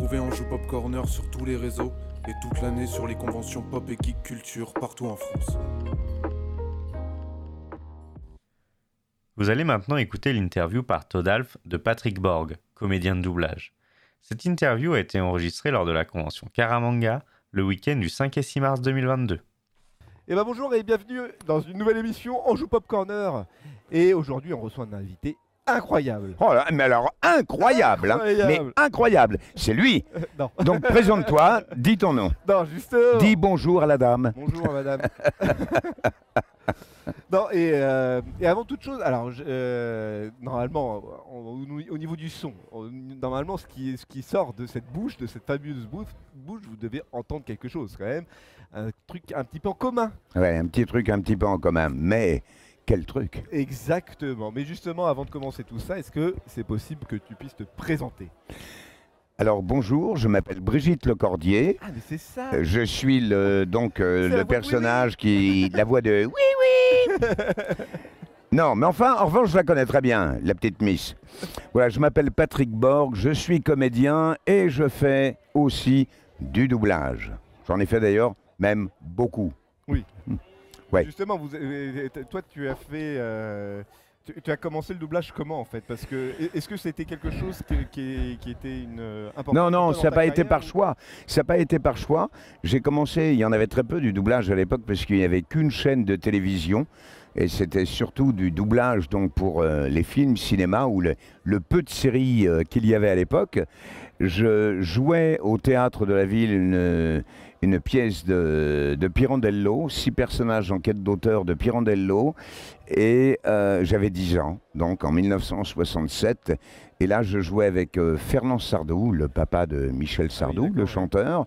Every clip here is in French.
retrouver Anjou Pop Corner sur tous les réseaux et toute l'année sur les conventions pop et geek culture partout en France. Vous allez maintenant écouter l'interview par Todalf de Patrick Borg, comédien de doublage. Cette interview a été enregistrée lors de la convention Karamanga le week-end du 5 et 6 mars 2022. Et ben bonjour et bienvenue dans une nouvelle émission Anjou Pop Corner. Et aujourd'hui, on reçoit un invité incroyable. Oh là, mais alors incroyable, hein. Incroyable. mais incroyable, c'est lui. Non, Donc présente-toi, dis ton nom, non, justement. dis bonjour à la dame. Bonjour madame. non, et, euh, et avant toute chose, alors je- euh, normalement, on- au, au niveau du son, on- normalement, ce qui, ce qui sort de cette bouche, de cette fabuleuse bouche, bouche, vous devez entendre quelque chose quand même. Un truc un petit peu en commun. Ouais, un petit truc un petit peu en commun, mais quel truc. Exactement. Mais justement, avant de commencer tout ça, est-ce que c'est possible que tu puisses te présenter? Alors bonjour, je m'appelle Brigitte Lecordier. Ah, mais c'est ça Euh, Je suis le, donc euh, le personnage qui, la voix de oui oui. Non, mais enfin, en revanche, je la connais très bien, la petite Miss. Voilà, je m'appelle Patrick Borg, je suis comédien et je fais aussi du doublage. J'en ai fait d'ailleurs même beaucoup. Ouais. Justement, vous, toi, tu as fait. euh, tu, tu as commencé le doublage comment en fait? Parce que est-ce que c'était quelque chose qui, qui- qui était une euh, Non, non, ça n'a pas été par choix. Ça n'a pas été par choix. J'ai commencé, il y en avait très peu du doublage à l'époque parce qu'il n'y avait qu'une chaîne de télévision. Et c'était surtout du doublage donc pour euh, les films, cinéma ou le, le peu de séries euh, qu'il y avait à l'époque. Je jouais au théâtre de la ville une, une pièce de, de Pirandello, six personnages en quête d'auteur de Pirandello. Et euh, j'avais 10 ans, donc en 1967. Et là, je jouais avec euh, Fernand Sardou, le papa de Michel Sardou, d'accord, le chanteur,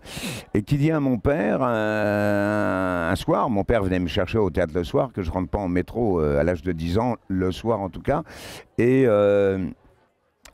et qui dit à mon père, euh, un soir, mon père venait me chercher au théâtre le soir, que je rentre pas en métro à l'âge de 10 ans, le soir en tout cas, et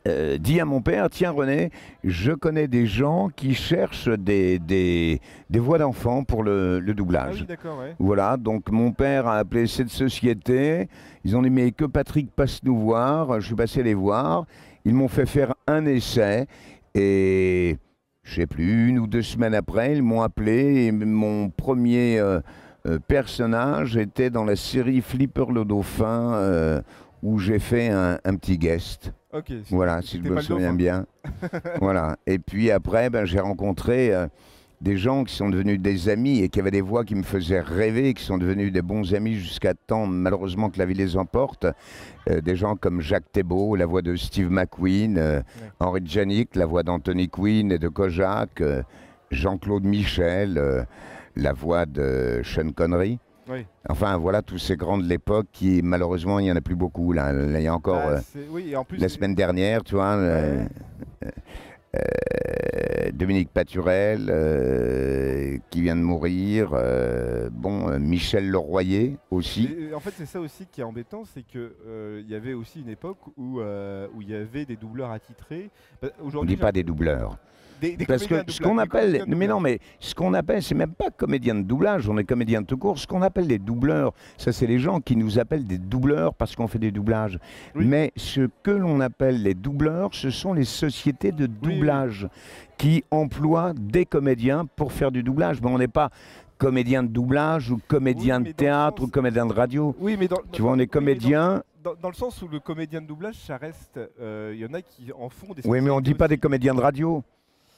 euh, dit à mon père, tiens René, je connais des gens qui cherchent des, des, des voix d'enfants pour le, le Ah doublage. oui, ouais. Voilà, donc mon père a appelé cette société. Ils ont dit mais que Patrick passe nous voir. Je suis passé les voir. Ils m'ont fait faire un essai et je sais plus une ou deux semaines après, ils m'ont appelé et mon premier euh, euh, personnage était dans la série Flipper le dauphin euh, où j'ai fait un, un petit guest. Ok. Voilà, si je me souviens dauphin. bien. voilà. Et puis après, ben, j'ai rencontré euh, des gens qui sont devenus des amis et qui avaient des voix qui me faisaient rêver, qui sont devenus des bons amis jusqu'à temps, malheureusement, que la vie les emporte. Euh, des gens comme Jacques Thébault, la voix de Steve McQueen, euh, Ouais. Henri Janik, la voix d'Anthony Quinn et de Kojak, Jean-Claude Michel, la voix de Sean Connery. Oui. Enfin, voilà tous ces grands de l'époque qui, malheureusement, il n'y en a plus beaucoup. Là, il y a encore... Ah, euh, c'est- oui, et en plus. la semaine dernière, tu vois, euh, euh, Dominique Paturel euh, qui vient de mourir, euh, bon, Michel Leroyer aussi. Et, en fait, c'est ça aussi qui est embêtant, c'est que euh, il y avait aussi une époque où où il y avait des doubleurs attitrés. Bah, On dit pas des doubleurs. Des, des Parce que de ce qu'on appelle, mais non, mais ce qu'on appelle, c'est même pas comédien de doublage, on est comédien de tout court. Ce qu'on appelle les doubleurs, ça c'est les gens qui nous appellent des doubleurs parce qu'on fait des doublages. Oui. Mais ce que l'on appelle les doubleurs, ce sont les sociétés de oui. doublage qui emploient des comédiens pour faire du doublage. Mais on n'est pas comédien de doublage ou comédien de théâtre sens- ou comédien de radio. Oui, mais dans, Tu vois, on est comédien. Dans, dans le sens où le comédien de doublage, ça reste. euh, Il y en a qui en font des. Oui, mais on sociétés dit pas des comédiens de radio.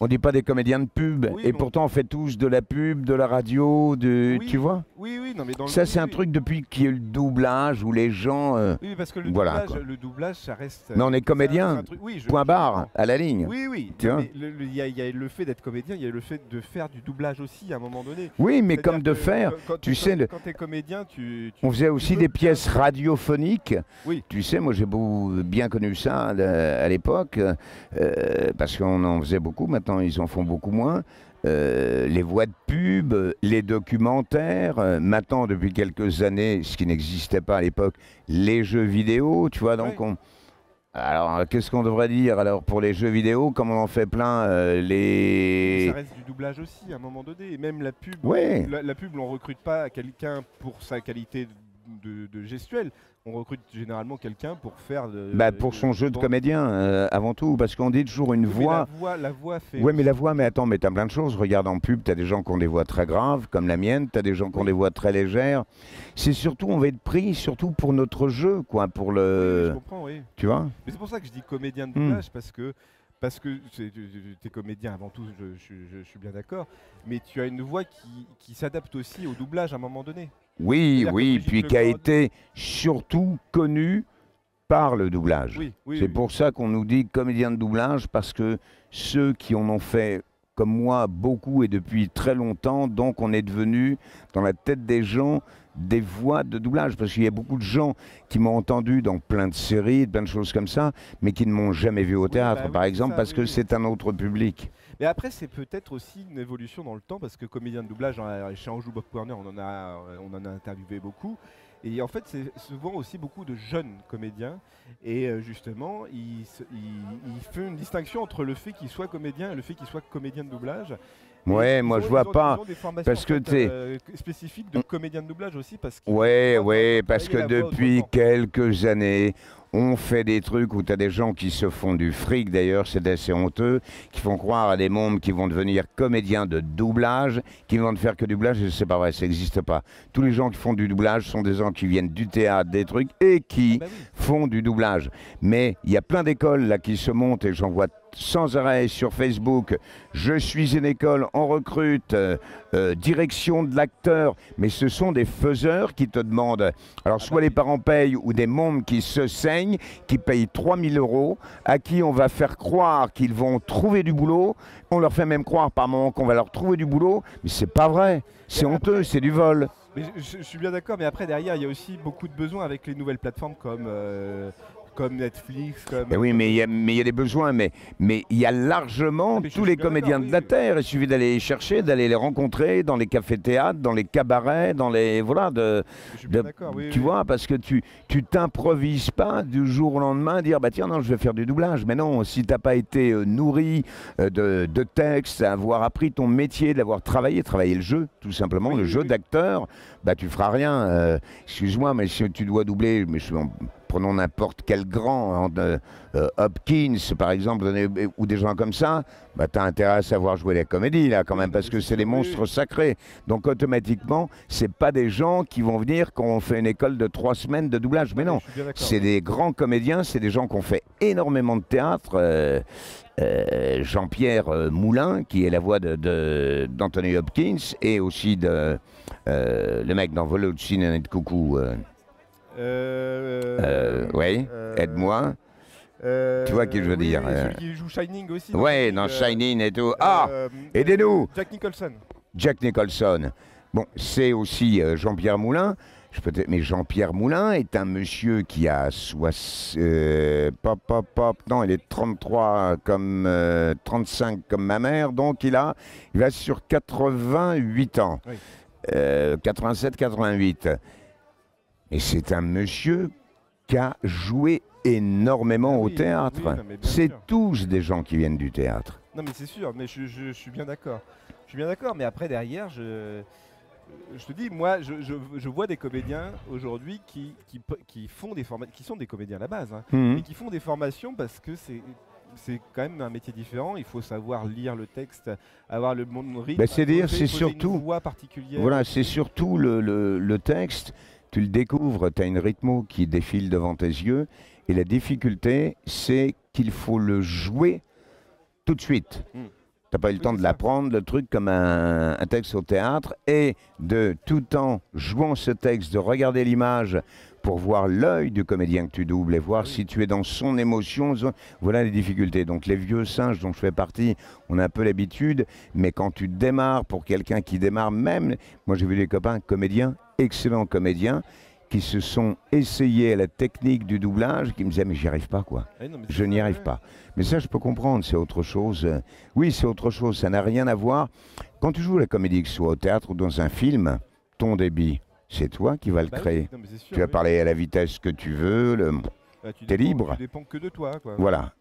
On dit pas des comédiens de pub. Oui, et on- pourtant, on fait tous de la pub, de la radio, de. Oui, Tu vois Oui, oui, non, mais dans le- Ça, c'est un truc depuis qu'il y a eu le doublage où les gens. euh, Oui, parce que le, Voilà, doublage, quoi. le doublage, ça reste. Mais on est comédien. c'est un truc- oui, je- point barre, à la ligne. Oui, oui. Non, Il y, a- il y a le fait d'être comédien, il y a le fait de faire du doublage aussi à un moment donné. Oui, mais comme de faire. quand- tu sais, quand, le- quand t'es comédien, tu. tu- On faisait aussi des pièces radiophoniques. Oui. Tu sais, moi j'ai bien connu ça euh, à l'époque, euh, parce qu'on en faisait beaucoup, maintenant ils en font beaucoup moins. Euh, les voix de pub, les documentaires, euh, maintenant depuis quelques années, ce qui n'existait pas à l'époque, les jeux vidéo, tu vois, donc on... Alors, qu'est-ce qu'on devrait dire alors pour les jeux vidéo, comme on en fait plein, euh, les... Ça reste du doublage aussi à un moment donné. Et même la pub. Ouais. La, la pub, on recrute pas quelqu'un pour sa qualité de, de gestuelle. On recrute généralement quelqu'un pour faire. de- Bah, pour son jeu de comédien, euh, avant tout, parce qu'on dit toujours une Oui, mais voix. La voix, la voix fait. Ouais, mais la voix, mais attends, mais t'as plein de choses. Regarde en pub, t'as des gens qui ont des voix très graves, comme la mienne, t'as des gens qui ont Oui. des voix très légères. C'est surtout, on va être pris, surtout pour notre jeu, quoi, pour Oui, oui, je le. comprends, oui. Tu vois? Mais c'est pour ça que je dis comédien de Hmm. doublage parce que parce que tu es comédien avant tout, je, je- je- je suis bien d'accord, mais tu as une voix qui, qui s'adapte aussi au doublage à un moment donné. Oui, oui, puis qui a été surtout connu par le doublage. Oui, oui. C'est oui. pour ça qu'on nous dit comédien de doublage, parce que ceux qui en ont fait, comme moi, beaucoup et depuis très longtemps, donc on est devenu, dans la tête des gens, des voix de doublage. Parce qu'il y a beaucoup de gens qui m'ont entendu dans plein de séries, plein de choses comme ça, mais qui ne m'ont jamais vu au théâtre, bah par exemple, ça, parce que c'est un autre public. Mais après, c'est peut-être aussi une évolution dans le temps parce que comédien de doublage, chez Anjou Bob Corner, on en a, on en a interviewé beaucoup. Et en fait, c'est souvent aussi beaucoup de jeunes comédiens. Et euh, justement, il, se- il- il fait une distinction entre le fait qu'il soit comédien et le fait qu'il soit comédien de doublage. Et Ouais, moi je vois pas. parce que fait, t'es- euh, spécifiques de comédien de doublage aussi parce qu'ils Ouais, ouais, parce que depuis quelques années, on fait des trucs où tu as des gens qui se font du fric, d'ailleurs, c'est assez honteux, qui font croire à des mômes qui vont devenir comédiens de doublage, qui vont ne faire que du doublage, et c'est pas vrai, ça n'existe pas. Tous les gens qui font du doublage sont des gens qui viennent du théâtre, des trucs, et qui Bah oui. font du doublage. Mais il y a plein d'écoles là qui se montent et j'en vois sans arrêt sur Facebook. Je suis une école, on recrute, euh, euh, direction de l'acteur, mais ce sont des faiseurs qui te demandent. Alors soit les parents payent ou des mômes qui se saignent, qui payent 3000 euros, à qui on va faire croire qu'ils vont trouver du boulot. On leur fait même croire par moment qu'on va leur trouver du boulot, mais c'est pas vrai. C'est honteux, c'est du vol. Je suis bien d'accord, mais après derrière, il y a aussi beaucoup de besoins avec les nouvelles plateformes comme, euh, comme Netflix, comme. Mais oui, mais il y, a- mais il y a des besoins, mais mais il y a largement mais tous les comédiens de la oui. Terre. Il suffit d'aller les chercher, d'aller les rencontrer dans les cafés-théâtres, dans les cabarets, dans les... Voilà, de, Je suis bien de- d'accord, oui. tu oui. vois, parce que tu tu t'improvises pas du jour au lendemain dire bah tiens non je vais faire du doublage. Mais non, si t'as pas été euh, nourri euh, de, de textes, avoir appris ton métier, d'avoir travaillé, travaillé le jeu, tout simplement, le jeu d'acteur, bah tu feras rien. Euh, Excuse-moi, mais si tu dois doubler, mais prenons n'importe quel grand, de- euh, Hopkins par exemple, euh, ou des gens comme ça, bah t'as intérêt à savoir jouer la comédie là quand Oui, même, parce que c'est des oui, monstres oui. sacrés. Donc automatiquement, c'est pas des gens qui vont venir quand on fait une école de trois semaines de doublage. Mais non, c'est oui. des grands comédiens, c'est des gens qui ont fait énormément de théâtre. euh, euh, Jean-Pierre euh, Moulin, qui est la voix de- de- d'Anthony Hopkins, et aussi de euh, le mec dans Vol au-dessus d'un nid de coucou. euh, euh, aide-moi. Euh, Tu vois qui je veux oui, dire, euh. Celui qui joue Shining aussi. Ouais, dans euh, Shining et tout. Ah, euh, aidez-nous. Jack Nicholson. Jack Nicholson. Bon, c'est aussi euh, Jean-Pierre Moulin. Je peux mais Jean-Pierre Moulin est un monsieur qui a soix- euh, pop, pop, pop, non, il est 33 comme euh, 35 comme ma mère, donc il a, il va sur 88 ans, Oui. Euh, 87, 88. Et c'est un monsieur qui a joué énormément Ah au oui, théâtre. oui, c'est tous des gens qui viennent du théâtre. Non, mais c'est sûr, mais je, je- je suis bien d'accord. Je suis bien d'accord, mais après, derrière, je, je te dis, moi, je, je- je vois des comédiens aujourd'hui qui, qui, font des formations, qui sont des comédiens à la base, hein, Mhm. et qui font des formations parce que c'est. C'est quand même un métier différent. Il faut savoir lire le texte, avoir le bon rythme. Ben, c'est dire, c'est une surtout- voix particulière. Voilà, c'est surtout le, le- le texte. Tu le découvres, tu as une rythmo qui défile devant tes yeux. Et la difficulté, c'est qu'il faut le jouer tout de suite. Mm. Tu n'as pas eu le temps de l'apprendre, le truc comme un, un texte au théâtre. Et de tout en jouant ce texte, de regarder l'image pour voir l'œil du comédien que tu doubles et voir Oui. si tu es dans son émotion. Voilà les difficultés. Donc les vieux singes dont je fais partie, on a un peu l'habitude. Mais quand tu démarres pour quelqu'un qui démarre, même, moi j'ai vu des copains comédiens, excellents comédiens, qui se sont essayés à la technique du doublage, qui me disaient mais j'y arrive pas quoi. Non, c'est Je n'y arrive pas. Mais ça, je peux comprendre, c'est autre chose. Oui, c'est autre chose, ça n'a rien à voir. Quand tu joues la comédie, que ce soit au théâtre ou dans un film, ton débit, c'est toi qui vas le Bah oui, créer. non, sûr, Tu vas oui. parler à la vitesse que tu veux. le- Bah, tu t'es dépends- libre. Tu dépends que de toi. Quoi. Voilà.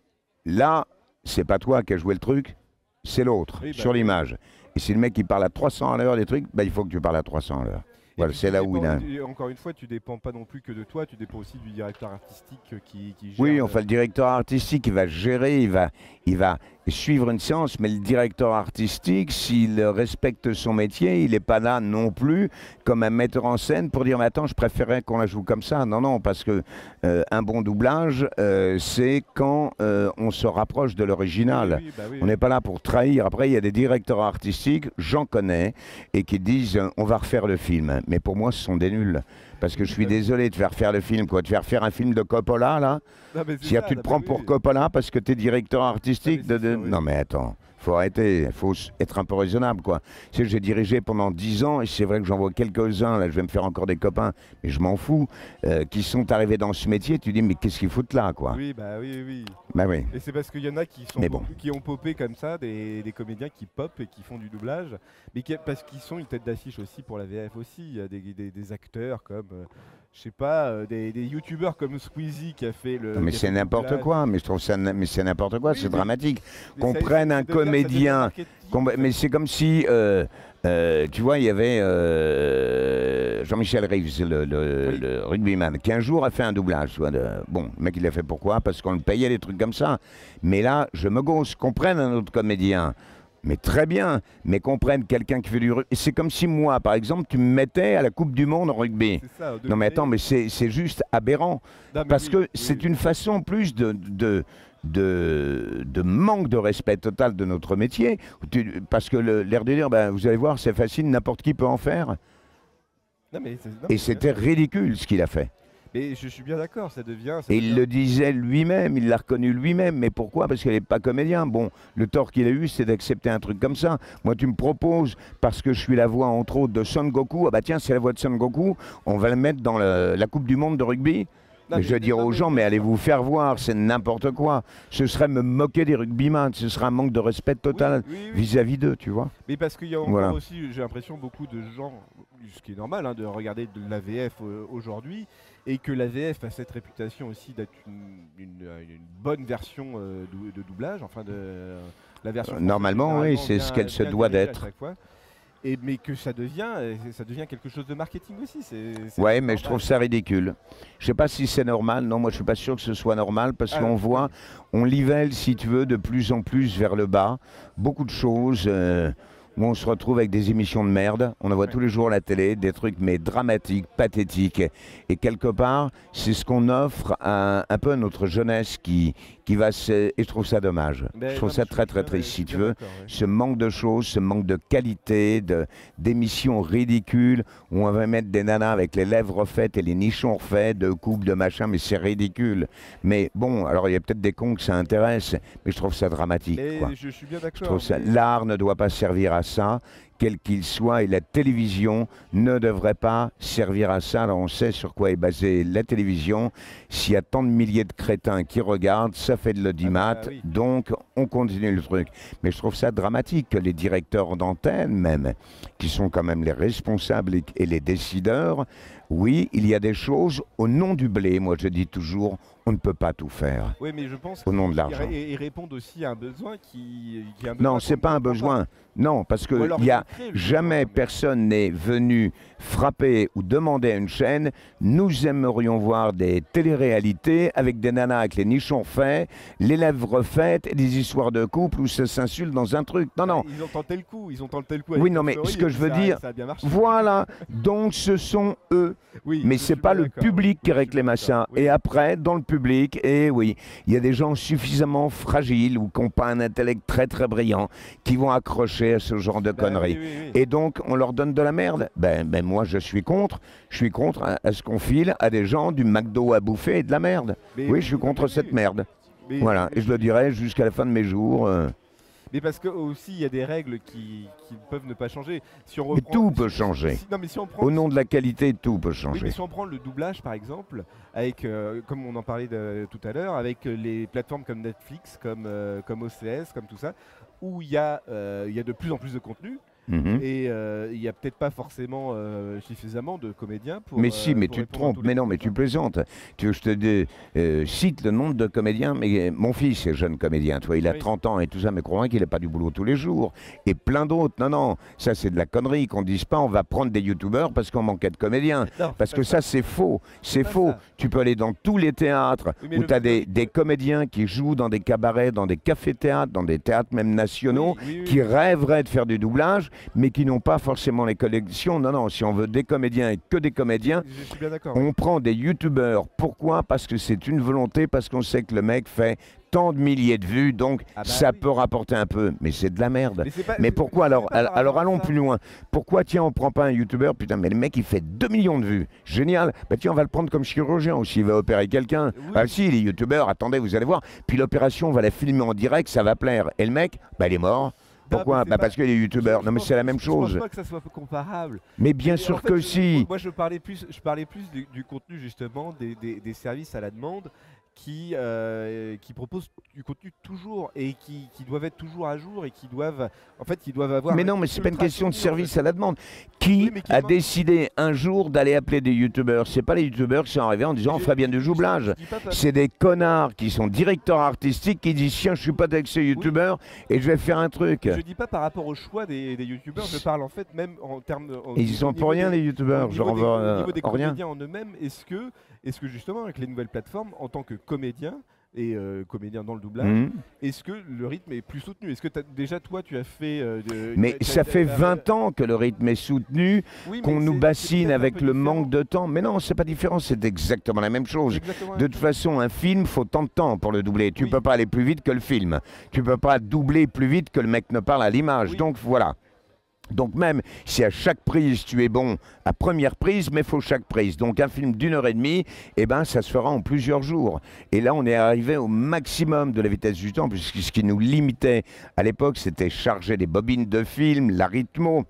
Là, c'est pas toi qui as joué le truc, c'est l'autre, Oui, bah sur l'image. Et si le mec il parle à 300 à l'heure des trucs, il faut que tu parles à 300 à l'heure. Voilà, c'est là où il a. Encore une fois, tu dépends pas non plus que de toi, tu dépends aussi du directeur artistique euh, qui, qui gère. Oui, enfin le directeur artistique, il va gérer, il va, il va suivre une séance, mais le directeur artistique, s'il respecte son métier, il n'est pas là non plus comme un metteur en scène pour dire mais attends, je préférais qu'on la joue comme ça. Non, non, parce que euh, un bon doublage, euh, c'est quand euh, on se rapproche de l'original. Oui, oui, bah oui, On n'est pas là pour trahir. Après, il y a des directeurs artistiques, j'en connais, et qui disent on va refaire le film. Mais pour moi, ce sont des nuls. Parce que je suis désolé de faire faire le film. Quoi. De faire faire un film de Coppola, là Non, mais c'est Si ça, tu te prends pour. Coppola parce que tu es directeur artistique de. Non mais attends, faut arrêter, faut être un peu raisonnable quoi. Tu sais, j'ai dirigé pendant 10 ans et c'est vrai que j'en vois quelques-uns, là je vais me faire encore des copains, mais je m'en fous, euh, qui sont arrivés dans ce métier, tu dis mais qu'est-ce qu'ils foutent là quoi? Oui, bah oui, oui. Bah oui. Et c'est parce qu'il y en a qui, sont Mais bon. qui ont popé comme ça, des, des comédiens qui pop et qui font du doublage, mais qui- parce qu'ils sont une tête d'affiche aussi pour la VF aussi. Il y a des, des- des acteurs comme, euh, je sais pas, euh, des, des youtubeurs comme Squeezie qui a fait le. Non, mais c'est n'importe quoi, mais je trouve ça, mais c'est n'importe quoi, Oui, c'est dramatique. Qu'on prenne un comédien. Mais c'est comme si, euh, euh, tu vois, il y avait Jean-Michel Reeves, le, le- Oui. le rugbyman, qui un jour a fait un doublage. tu vois, de- bon, le mec, il l'a fait pourquoi? Parce qu'on le payait des trucs comme ça. Mais là, je me gausse, qu'on prenne un autre comédien. Mais très bien, mais qu'on prenne quelqu'un qui fait du rugby. C'est comme si moi, par exemple, tu me mettais à la Coupe du Monde en rugby. Ça, Non mais attends, mais c'est juste aberrant. Non, Parce oui, que oui, c'est oui. une façon plus de, de, de, de manque de respect total de notre métier. Tu- parce que l'air de dire, ben, vous allez voir, c'est facile, n'importe qui peut en faire. Non, mais c'est- non, Et c'était ridicule ce qu'il a fait. Mais je suis bien d'accord, ça devient. ça Et il le disait lui-même, il l'a reconnu lui-même. Mais pourquoi? Parce qu'il n'est pas comédien. Bon, le tort qu'il a eu, c'est d'accepter un truc comme ça. Moi, tu me proposes, parce que je suis la voix, entre autres, de Son Goku, ah bah tiens, c'est la voix de Son Goku, on va le mettre dans le- la Coupe du Monde de rugby? Non, mais je vais dire aux gens, mais allez vous faire voir, c'est n'importe quoi. Ce serait me moquer des rugbyman, ce serait un manque de respect total oui, oui. vis-à-vis d'eux, tu vois. Mais parce qu'il y a encore Voilà. aussi, j'ai l'impression, beaucoup de gens, ce qui est normal, hein, de regarder de la VF euh, aujourd'hui, et que la VF a cette réputation aussi d'être une, une- euh, une bonne version euh, de doublage, enfin de la version. Euh, normalement, oui, c'est ce qu'elle se doit d'être. Et, mais que ça devient, ça devient quelque chose de marketing aussi. Ouais, mais normal. je trouve ça ridicule. Je sais pas si c'est normal. Non, moi, je suis pas sûr que ce soit normal parce Ah, qu'on voit, on nivelle, si tu veux, de plus en plus vers le bas. Beaucoup de choses. euh, où on se retrouve avec des émissions de merde. On en voit Ouais. tous les jours à la télé, des trucs mais dramatiques, pathétiques. Et quelque part, c'est ce qu'on offre à, un peu à notre jeunesse qui, qui va se... Et je trouve ça dommage. Mais je trouve ça très très triste, je si tu veux. ouais. Ce manque de choses, ce manque de qualité, de- d'émissions ridicules, où on va mettre des nanas avec les lèvres refaites et les nichons refaits, de coupes, de machin, mais c'est ridicule. Mais bon, alors il y a peut-être des cons que ça intéresse, mais je trouve ça dramatique. Quoi. je suis bien Je d'accord. L'art ne doit pas servir à ça, quel qu'il soit, et la télévision ne devrait pas servir à ça. Alors on sait sur quoi est basée la télévision. S'il y a tant de milliers de crétins qui regardent, ça fait de l'audimat, Ah bah oui. donc on continue le truc. Mais je trouve ça dramatique que les directeurs d'antenne, même, qui sont quand même les responsables et les décideurs, oui, il y a des choses au nom du blé. Moi, je dis toujours, on ne peut pas tout faire Oui, mais je pense au nom de l'argent. ils répondent aussi à un besoin qui, qui est un besoin Non, c'est pas un besoin. Non, parce alors qu'il y a jamais personne n'est venu frapper ou demander à une chaîne nous aimerions voir des téléréalités avec des nanas avec les nichons faits, les lèvres faites et des histoires de couple où ça s'insulte dans un truc. Non, non. Ils ont tenté le coup, ils ont tenté le coup. Oui, non, mais ce et que je veux ça dire, ça. Voilà. Donc ce sont eux. Oui, Mais c'est pas le public qui réclame ça. Oui. Et après, dans le public, et oui, il y a des gens suffisamment fragiles ou qui n'ont pas un intellect très très brillant qui vont accrocher à ce genre de Bah conneries. oui, oui, oui. Et donc, on leur donne de la merde. Ben, ben moi, je suis contre. Je suis contre à, à ce qu'on file à des gens du McDo à bouffer et de la merde. Mais oui, je suis contre cette merde. Voilà. Et je le dirai jusqu'à la fin de mes jours. euh, Mais parce que aussi il y a des règles qui, qui peuvent ne pas changer. Si on Mais tout peut changer. si- non, mais si on prend au nom de la qualité, tout peut Oui, changer. mais si on prend le doublage par exemple, avec, euh, comme on en parlait de- tout à l'heure, avec euh, les plateformes comme Netflix, comme, euh, comme OCS, comme tout ça, où il y, a, euh, il y a de plus en plus de contenu, Mhm. Et euh, il n'y a peut-être pas forcément euh, suffisamment de comédiens pour. Mais euh, si, mais tu te trompes. Mais non, mais tu plaisantes. Tu veux je te euh, cite le nombre de comédiens Mais euh, mon fils est jeune comédien. Tu vois, il a Oui. 30 ans et tout ça, mais crois-moi qu'il n'a pas du boulot tous les jours. Et plein d'autres. Non, non, ça c'est de la connerie qu'on dise pas. On va prendre des youtubeurs parce qu'on manquait de comédiens. Non, Parce que ça, c'est faux. C'est faux. ça. Tu peux aller dans tous les théâtres Oui, où tu as des, comédiens qui jouent dans des cabarets, dans des cafés-théâtres, dans des théâtres même nationaux, oui. qui rêveraient de faire du doublage, mais qui n'ont pas forcément les collections. Non, non, si on veut des comédiens et que des comédiens, Je suis bien d'accord. on prend des youtubeurs. Pourquoi? Parce que c'est une volonté, parce qu'on sait que le mec fait tant de milliers de vues, donc Ah bah ça oui. peut rapporter un peu. Mais c'est de la merde. pas- Mais pourquoi alors Alors allons plus loin. Pourquoi tiens on prend pas un youtubeur? Putain mais le mec il fait 2 millions de vues. Génial. Bah tiens on va le prendre comme chirurgien aussi. Il va opérer quelqu'un. Oui. Ah si les youtubeurs attendez vous allez voir. Puis l'opération on va la filmer en direct ça va plaire. Et le mec bah il est mort. Pourquoi Bah parce que les youtubeurs. Non mais c'est la même je pense chose. pas que ça soit comparable. Mais bien Mais sûr en fait, que je- si. Moi, je parlais plus, je parlais plus du, du contenu justement des, des- des services à la demande qui, euh, qui proposent du contenu toujours et qui, qui doivent être toujours à jour et qui doivent, en fait, qui doivent avoir. Mais non, mais c'est pas une question de service à la demande. Qui Oui, a décidé un jour d'aller appeler des youtubeurs? C'est pas les youtubeurs qui sont arrivés en disant on ferait bien du parce- C'est des connards qui sont directeurs artistiques qui disent tiens je suis pas avec ce youtubeur et je vais faire un truc. Je dis pas par rapport au choix des, des youtubeurs, je parle en fait même en termes. en- ils au sont pour rien des- les au youtubeurs, genre des- euh, au niveau des en comédiens en eux-mêmes, est-ce que, est-ce que justement avec les nouvelles plateformes, en tant que comédien et euh, comédien dans le doublage, Mhm. est-ce que le rythme est plus soutenu? Est-ce que déjà toi tu as fait euh, de- Mais ça fait t'as- 20 ans que le rythme est soutenu, Oui, qu'on nous bassine avec le différent. manque de temps. Mais non, c'est pas différent, c'est exactement la même chose. Exactement De toute façon, un film, faut tant de temps pour le doubler. Tu Oui. peux pas aller plus vite que le film. Tu peux pas doubler plus vite que le mec ne parle à l'image. Oui. Donc voilà. Donc même si à chaque prise tu es bon à première prise, mais faut chaque prise. Donc un film d'une heure et demie, eh ben ça se fera en plusieurs jours. Et là on est arrivé au maximum de la vitesse du temps, puisque ce qui nous limitait à l'époque, c'était charger des bobines de film, la rythmo.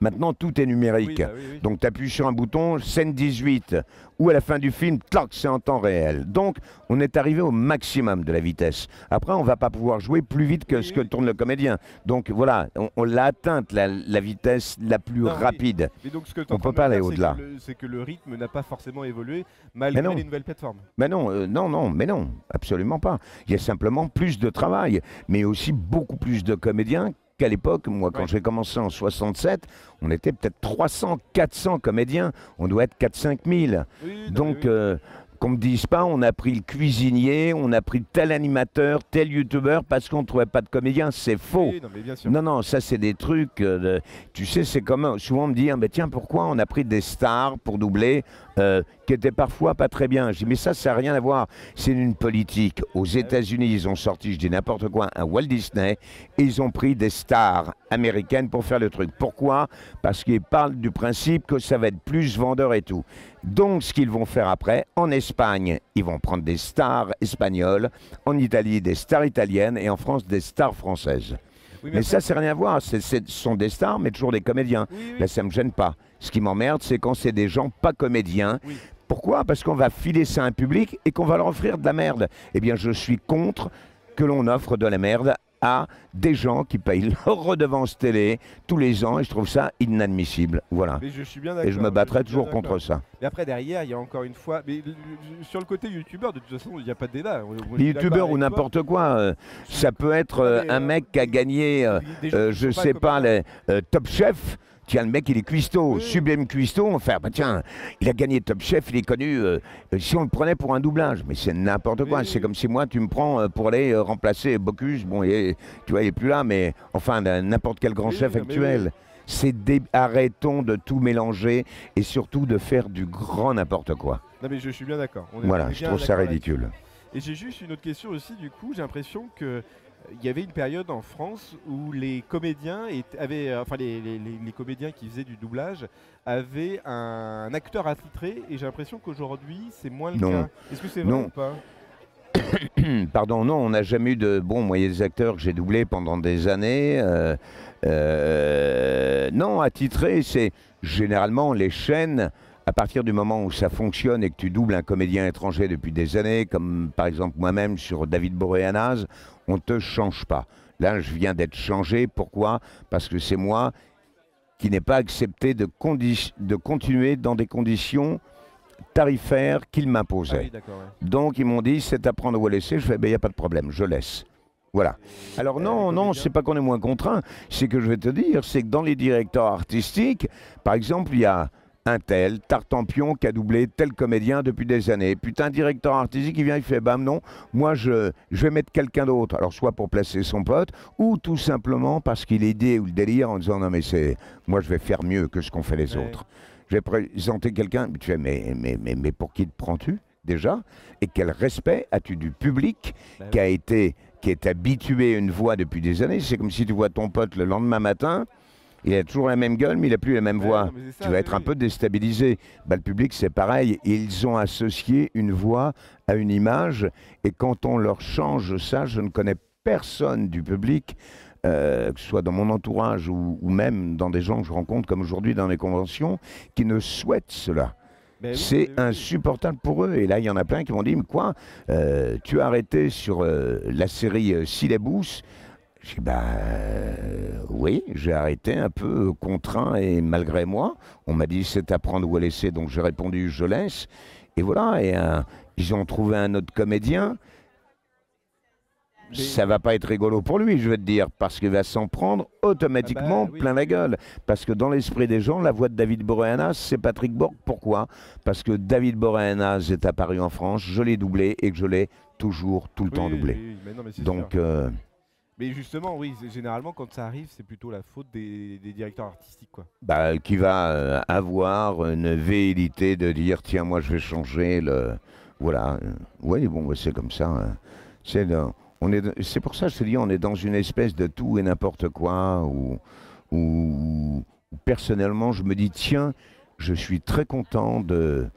Maintenant tout est numérique. Oui, bah oui, oui. Donc tu appuies sur un bouton, scène 18, ou à la fin du film, clac, c'est en temps réel. Donc on est arrivé au maximum de la vitesse. Après, on va pas pouvoir jouer plus vite que ce que tourne le comédien. Donc voilà, on, on l'a atteinte, la, la vitesse la plus Non, rapide. Mais donc ce que on peut pas aller au-delà. que le- C'est que le rythme n'a pas forcément évolué malgré non. les nouvelles plateformes. Mais non, euh, non, non, mais non, absolument pas. Il y a simplement plus de travail, mais aussi beaucoup plus de comédiens qu'à l'époque. Moi, quand Ouais. j'ai commencé en 67, on était peut-être 300, 400 comédiens. On doit être 4-5 000. Oui, oui, non, Donc, oui. euh, qu'on me dise pas, on a pris le cuisinier, on a pris tel animateur, tel youtubeur parce qu'on ne trouvait pas de comédien, c'est faux. Oui, non, mais bien sûr. Non, non, ça c'est des trucs. euh, tu sais, c'est comme euh, souvent on me dit, ah, ben, tiens, pourquoi on a pris des stars pour doubler euh, qui étaient parfois pas très bien? Je dis, mais ça, ça n'a rien à voir. C'est une politique. Aux États-Unis, ils ont sorti, je dis n'importe quoi, un Walt Disney, et ils ont pris des stars américaines pour faire le truc. Pourquoi? Parce qu'ils parlent du principe que ça va être plus vendeur et tout. Donc, ce qu'ils vont faire après, en Espagne, ils vont prendre des stars espagnoles, en Italie, des stars italiennes, et en France, des stars françaises. Oui, Mais ça, c'est rien à voir. Ce sont des stars, mais toujours des comédiens. Oui, oui. Là, ça me gêne pas. Ce qui m'emmerde, c'est quand c'est des gens pas comédiens. Pourquoi? Parce qu'on va filer ça à un public et qu'on va leur offrir de la merde. Eh bien, je suis contre que l'on offre de la merde à des gens qui payent leur redevance télé tous les ans et je trouve ça inadmissible. Voilà. Mais je suis bien Et je me battrai toujours contre ça. Mais après derrière, il y a encore une fois, mais le- sur le côté youtubeur, de toute façon, il n'y a pas de débat. Youtubeurs ou n'importe quoi, euh, ça peut être euh, un euh, mec qui a gagné, euh, euh, je sais pas, les euh, Top Chef. Tiens, le mec, il est cuistot, Oui. sublime cuistot. Ah bah tiens, il a gagné Top Chef, il est connu. euh, euh, si on le prenait pour un doublage, mais c'est n'importe quoi. Oui, C'est oui. comme si moi, tu me prends euh, pour aller remplacer Bocuse. Bon, il est- tu vois, il est plus là, mais enfin, n'importe quel grand chef actuel. C'est dé- arrêtons de tout mélanger et surtout de faire du grand n'importe quoi. Non mais je suis bien d'accord. Voilà, je trouve ça ridicule. Et j'ai juste une autre question aussi, du coup, j'ai l'impression que il y avait une période en France où les comédiens avaient, euh, enfin les, les- les- les comédiens qui faisaient du doublage avaient un, acteur attitré et j'ai l'impression qu'aujourd'hui c'est moins le Non. cas. Est-ce que c'est vrai Non. ou pas? Pardon, non, on n'a jamais eu de. Bon, moi, il y a des acteurs que j'ai doublés pendant des années. euh, euh, non, attitré, c'est généralement les chaînes. À partir du moment où ça fonctionne et que tu doubles un comédien étranger depuis des années, comme par exemple moi-même sur David Boreanaz, on ne te change pas. Là, je viens d'être changé. Pourquoi? Parce que c'est moi qui n'est pas accepté de, continuer dans des conditions tarifaires qu'ils Ah m'imposaient. oui, ouais. Donc ils m'ont dit c'est à prendre ou à laisser. Je fais ben il n'y a pas de problème, je laisse. Voilà. Alors Euh, non, non, c'est pas qu'on est moins contraint. C'est que je vais te dire, c'est que dans les directeurs artistiques, par exemple, il y a un tel, Tartampion, qui a doublé tel comédien depuis des années. Putain, directeur artistique, il vient, il fait, bam, non, moi, je, je vais mettre quelqu'un d'autre. Alors, soit pour placer son pote, ou tout simplement parce qu'il est idée ou le délire en disant, non, mais c'est, moi, je vais faire mieux que ce qu'ont fait les Ouais. autres. Je vais présenter quelqu'un, mais tu fais, mais, mais, mais, mais pour qui te prends-tu, déjà? Et quel respect as-tu du public Bah qui a été, qui est habitué à une voix depuis des années? C'est comme si tu vois ton pote le lendemain matin, il a toujours la même gueule, mais il n'a plus la même Ouais, voix ça, tu vas oui, être un peu déstabilisé. Bah, le public, c'est pareil. Ils ont associé une voix à une image. Et quand on leur change ça, je ne connais personne du public, euh, que ce soit dans mon entourage ou, ou même dans des gens que je rencontre, comme aujourd'hui dans les conventions, qui ne souhaitent cela. Ben oui, c'est oui. insupportable pour eux. Et là, il y en a plein qui m'ont dit, mais quoi euh, Tu as arrêté sur euh, la série Syllabus J'ai dit, bah euh, oui, j'ai arrêté un peu contraint et malgré moi. On m'a dit, c'est à prendre ou à laisser, donc j'ai répondu, je laisse. Et voilà, et euh, ils ont trouvé un autre comédien. Ça va pas être rigolo pour lui, je vais te dire, parce qu'il va s'en prendre automatiquement Ah bah oui, plein la gueule. Parce que dans l'esprit des gens, la voix de David Boreanaz, c'est Patrick Borg. Pourquoi? Parce que David Boreanaz est apparu en France, je l'ai doublé et que je l'ai toujours tout le Oui, temps doublé. oui, oui, mais non, mais c'est Donc, euh, Mais justement, oui, généralement, quand ça arrive, c'est plutôt la faute des, directeurs artistiques, quoi. bah, qui va euh, avoir une véhilité de dire tiens, moi je vais changer le. Voilà. Oui, bon, bah, c'est comme ça. hein. C'est pour ça je te dis, on est dans une espèce de tout et n'importe quoi où, personnellement je me dis tiens, je suis très content euh,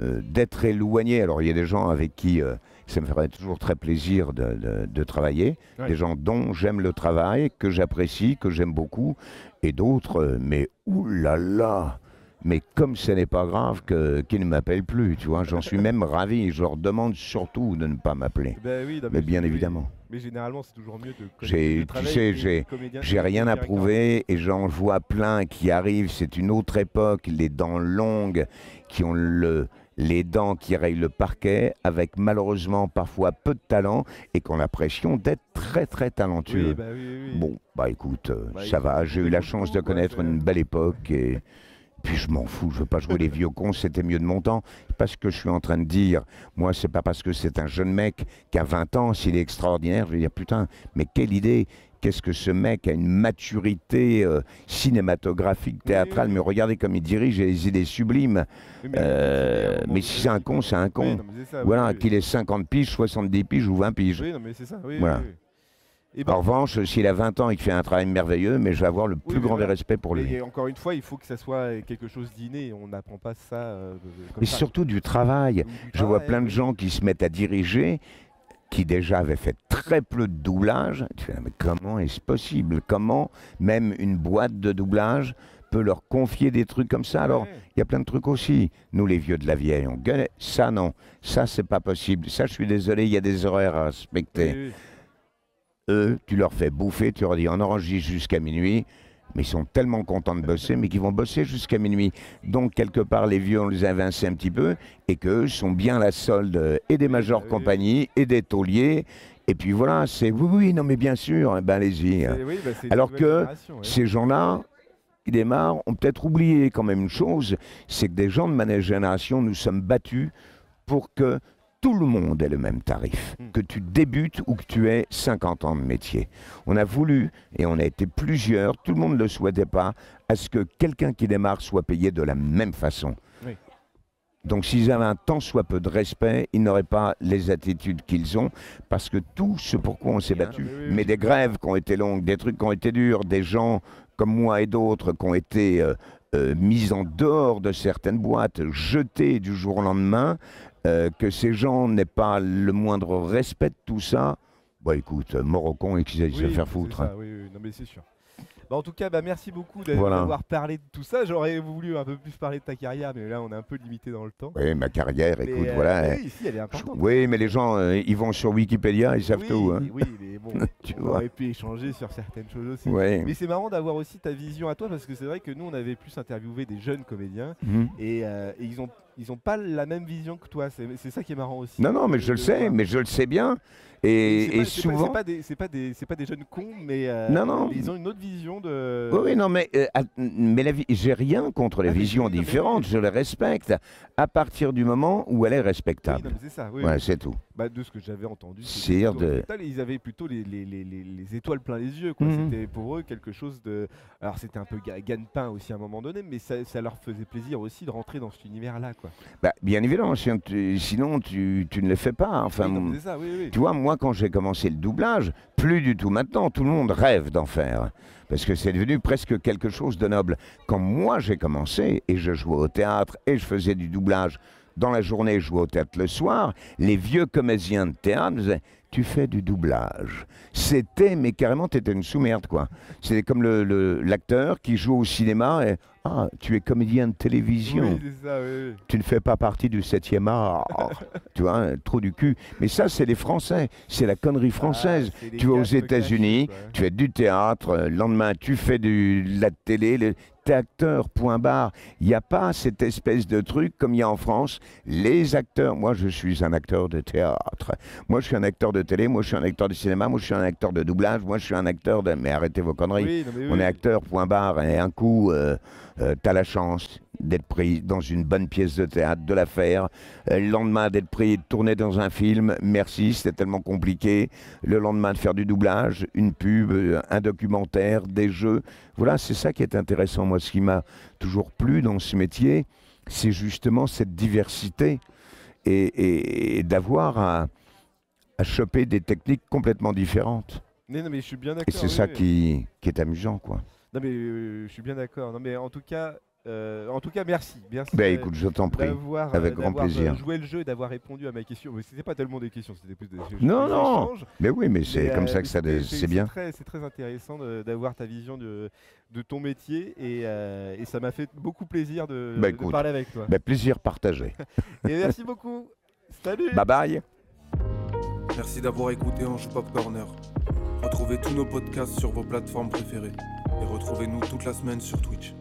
d'être éloigné. Alors il y a des gens avec qui euh, ça me ferait toujours très plaisir de, de- de travailler, Ouais. des gens dont j'aime le travail, que j'apprécie, que j'aime beaucoup, et d'autres, euh, mais oulala, mais comme ce n'est pas grave qu'ils ne m'appellent plus, tu vois, j'en suis même ravi, je leur demande surtout de ne pas m'appeler. Ben oui, Mais bien évidemment. Mais généralement, c'est toujours mieux de connaître- J'ai- tu sais, j'ai- rien à prouver et j'en vois plein qui arrivent. C'est une autre époque, les dents longues, qui ont le, les dents qui rayent le parquet, avec malheureusement parfois peu de talent et qui ont l'impression d'être très très talentueux. Oui, bah oui, oui, oui. Bon, bah écoute, euh, Bah, ça va. J'ai eu la chance de connaître c'est- une belle époque et puis je m'en fous. Je veux pas jouer les vieux cons. C'était mieux de mon temps. Parce que je suis en train de dire, moi, c'est pas parce que c'est un jeune mec qui a 20 ans, s'il est extraordinaire, je vais dire putain, mais quelle idée. Qu'est-ce que ce mec a une maturité euh, cinématographique, Oui, théâtrale, oui. mais regardez comme il dirige, a des idées sublimes. Mais, Euh, mais si c'est un con, c'est un con. non, ça, Voilà, qu'il ait 50 piges, 70 piges ou 20 piges. Oui, non, mais ça. Oui, Voilà. Et ben, En revanche, s'il a 20 ans et qu'il fait un travail merveilleux, mais je vais avoir le plus grand des respects pour lui. encore une fois, il faut que ça soit quelque chose d'inné. On n'apprend pas ça euh, comme Mais ça. surtout du travail. Du Je vois plein de gens qui se mettent à diriger, qui déjà avaient fait très peu de doublage. Tu fais, mais comment est-ce possible? Comment même une boîte de doublage peut leur confier des trucs comme ça? Alors, Ouais. il y a plein de trucs aussi. Nous, les vieux de la vieille, on gueule. Ça, non. Ça, c'est pas possible. Ça, je suis désolé, il y a des horaires à respecter. Oui. Eux, tu leur fais bouffer, tu leur dis on enregistre jusqu'à minuit, mais ils sont tellement contents de bosser, mais qu'ils vont bosser jusqu'à minuit. Donc, quelque part, les vieux, on les a un petit peu, et qu'eux sont bien la solde euh, et des majors oui, compagnies, et des tauliers. Et puis voilà, c'est oui, oui, non, mais bien sûr, eh ben allez-y. Oui, une Alors que ouais. Ces gens-là, qui démarrent, ont peut-être oublié quand même une chose, c'est que des gens de ma génération, nous sommes battus pour que tout le monde ait le même tarif, Hmm. que tu débutes ou que tu aies 50 ans de métier. On a voulu, et on a été plusieurs, tout le monde ne le souhaitait pas, à ce que quelqu'un qui démarre soit payé de la même façon. Oui. Donc s'ils avaient un tant soit peu de respect, ils n'auraient pas les attitudes qu'ils ont, parce que tout ce pourquoi on s'est battu, mais des grèves qui ont été longues, des trucs qui ont été durs, des gens comme moi et d'autres qui ont été euh, euh, mis en dehors de certaines boîtes, jetés du jour au lendemain, euh, que ces gens n'aient pas le moindre respect de tout ça, bah écoute, euh, mort au con et qu'ils aillent se Oui, faire c'est foutre. ça, hein. oui, oui, non, mais c'est sûr. Bah, en tout cas, bah, merci beaucoup Voilà. d'avoir parlé de tout ça. J'aurais voulu un peu plus parler de ta carrière, mais là, on est un peu limité dans le temps. Oui, ma carrière, Mais, écoute, euh, voilà. Oui, ici, elle est Je- importante. Oui, mais les gens, euh, ils vont sur Wikipédia, ils savent oui, tout. hein. Oui, mais bon, Tu on vois. aurait pu échanger sur certaines choses aussi. Ouais. Mais c'est marrant d'avoir aussi ta vision à toi parce que c'est vrai que nous on avait plus interviewé des jeunes comédiens et, euh, et ils ont ils ont pas la même vision que toi. C'est ça qui est marrant aussi. Non, non, mais je le sais, mais je le sais bien. Et Et, souvent. c'est pas pas des c'est pas des jeunes cons mais euh, Non, non. mais ils ont une autre vision de. Oui, oui, non, mais, euh, mais la j'ai rien contre les Ah, visions oui, différentes, oui. je les respecte à partir du moment où elle est Oui, respectable. mais c'est ça. Oui, Ouais, oui. c'est tout. Bah, de ce que j'avais entendu. plutôt de- Ils avaient plutôt les, les, les, les- les étoiles plein les yeux. Mhm. C'était pour eux quelque chose de. Alors c'était un peu ga- gagne-pain aussi à un moment donné, mais ça, ça leur faisait plaisir aussi de rentrer dans cet univers-là. Quoi. Bah, bien évidemment, sinon tu, sinon tu, tu ne le fais pas. Enfin, Oui, non, mais c'est ça, oui, oui. tu vois, moi, quand j'ai commencé le doublage, plus du tout maintenant, tout le monde rêve d'en faire. Parce que c'est devenu presque quelque chose de noble. Quand moi j'ai commencé, et je jouais au théâtre, et je faisais du doublage dans la journée, je jouais au théâtre le soir, les vieux comédiens de théâtre me disaient Tu fais du doublage. C'était, mais carrément, t'étais une sous-merde, quoi. C'était comme le- le- l'acteur qui joue au cinéma et Ah, tu es comédien de télévision Oui, c'est ça, oui, oui. tu ne fais pas partie du 7e art. tu vois, hein, trop du cul. Mais ça, c'est les Français. C'est la connerie française. Ah, des tu vas aux un États-Unis, tu fais du théâtre, euh, le lendemain, tu fais du, de la télé. Le, T'es acteur, point barre. Il n'y a pas cette espèce de truc comme il y a en France. Les acteurs, moi je suis un acteur de théâtre. Moi je suis un acteur de télé, moi je suis un acteur de cinéma, moi je suis un acteur de doublage, moi je suis un acteur de... Mais arrêtez vos conneries. Oui, non, mais On est acteur, point barre, et un coup, euh, euh, t'as la chance d'être pris dans une bonne pièce de théâtre, de la faire. Euh, le lendemain, d'être pris de tourner dans un film. Merci, c'était tellement compliqué. Le lendemain, de faire du doublage, une pub, euh, un documentaire, des jeux. Voilà, c'est ça qui est intéressant. Moi, ce qui m'a toujours plu dans ce métier, c'est justement cette diversité et, et- et d'avoir à, à choper des techniques complètement différentes. Mais non, mais je suis bien Et d'accord. c'est oui, ça oui. qui, qui est amusant, quoi. Non, mais euh, je suis bien d'accord. Non, mais en tout cas, euh, en tout cas, merci. Merci. Ben euh, écoute, je t'en prie. d'avoir avec grand d'avoir, euh, plaisir. joué le jeu et d'avoir répondu à ma question. Mais c'était pas tellement des questions, c'était plus des, Non, des non, échanges. Mais oui, mais c'est comme euh, ça que ça, c'est bien. C'est très intéressant d'avoir ta vision de, de ton métier et, euh, et ça m'a fait beaucoup plaisir de, Bah, de parler avec toi. Ben, plaisir partagé. et merci beaucoup. Salut. bye bye. Merci d'avoir écouté Ange Pop Corner. Retrouvez tous nos podcasts sur vos plateformes préférées et retrouvez-nous toute la semaine sur Twitch.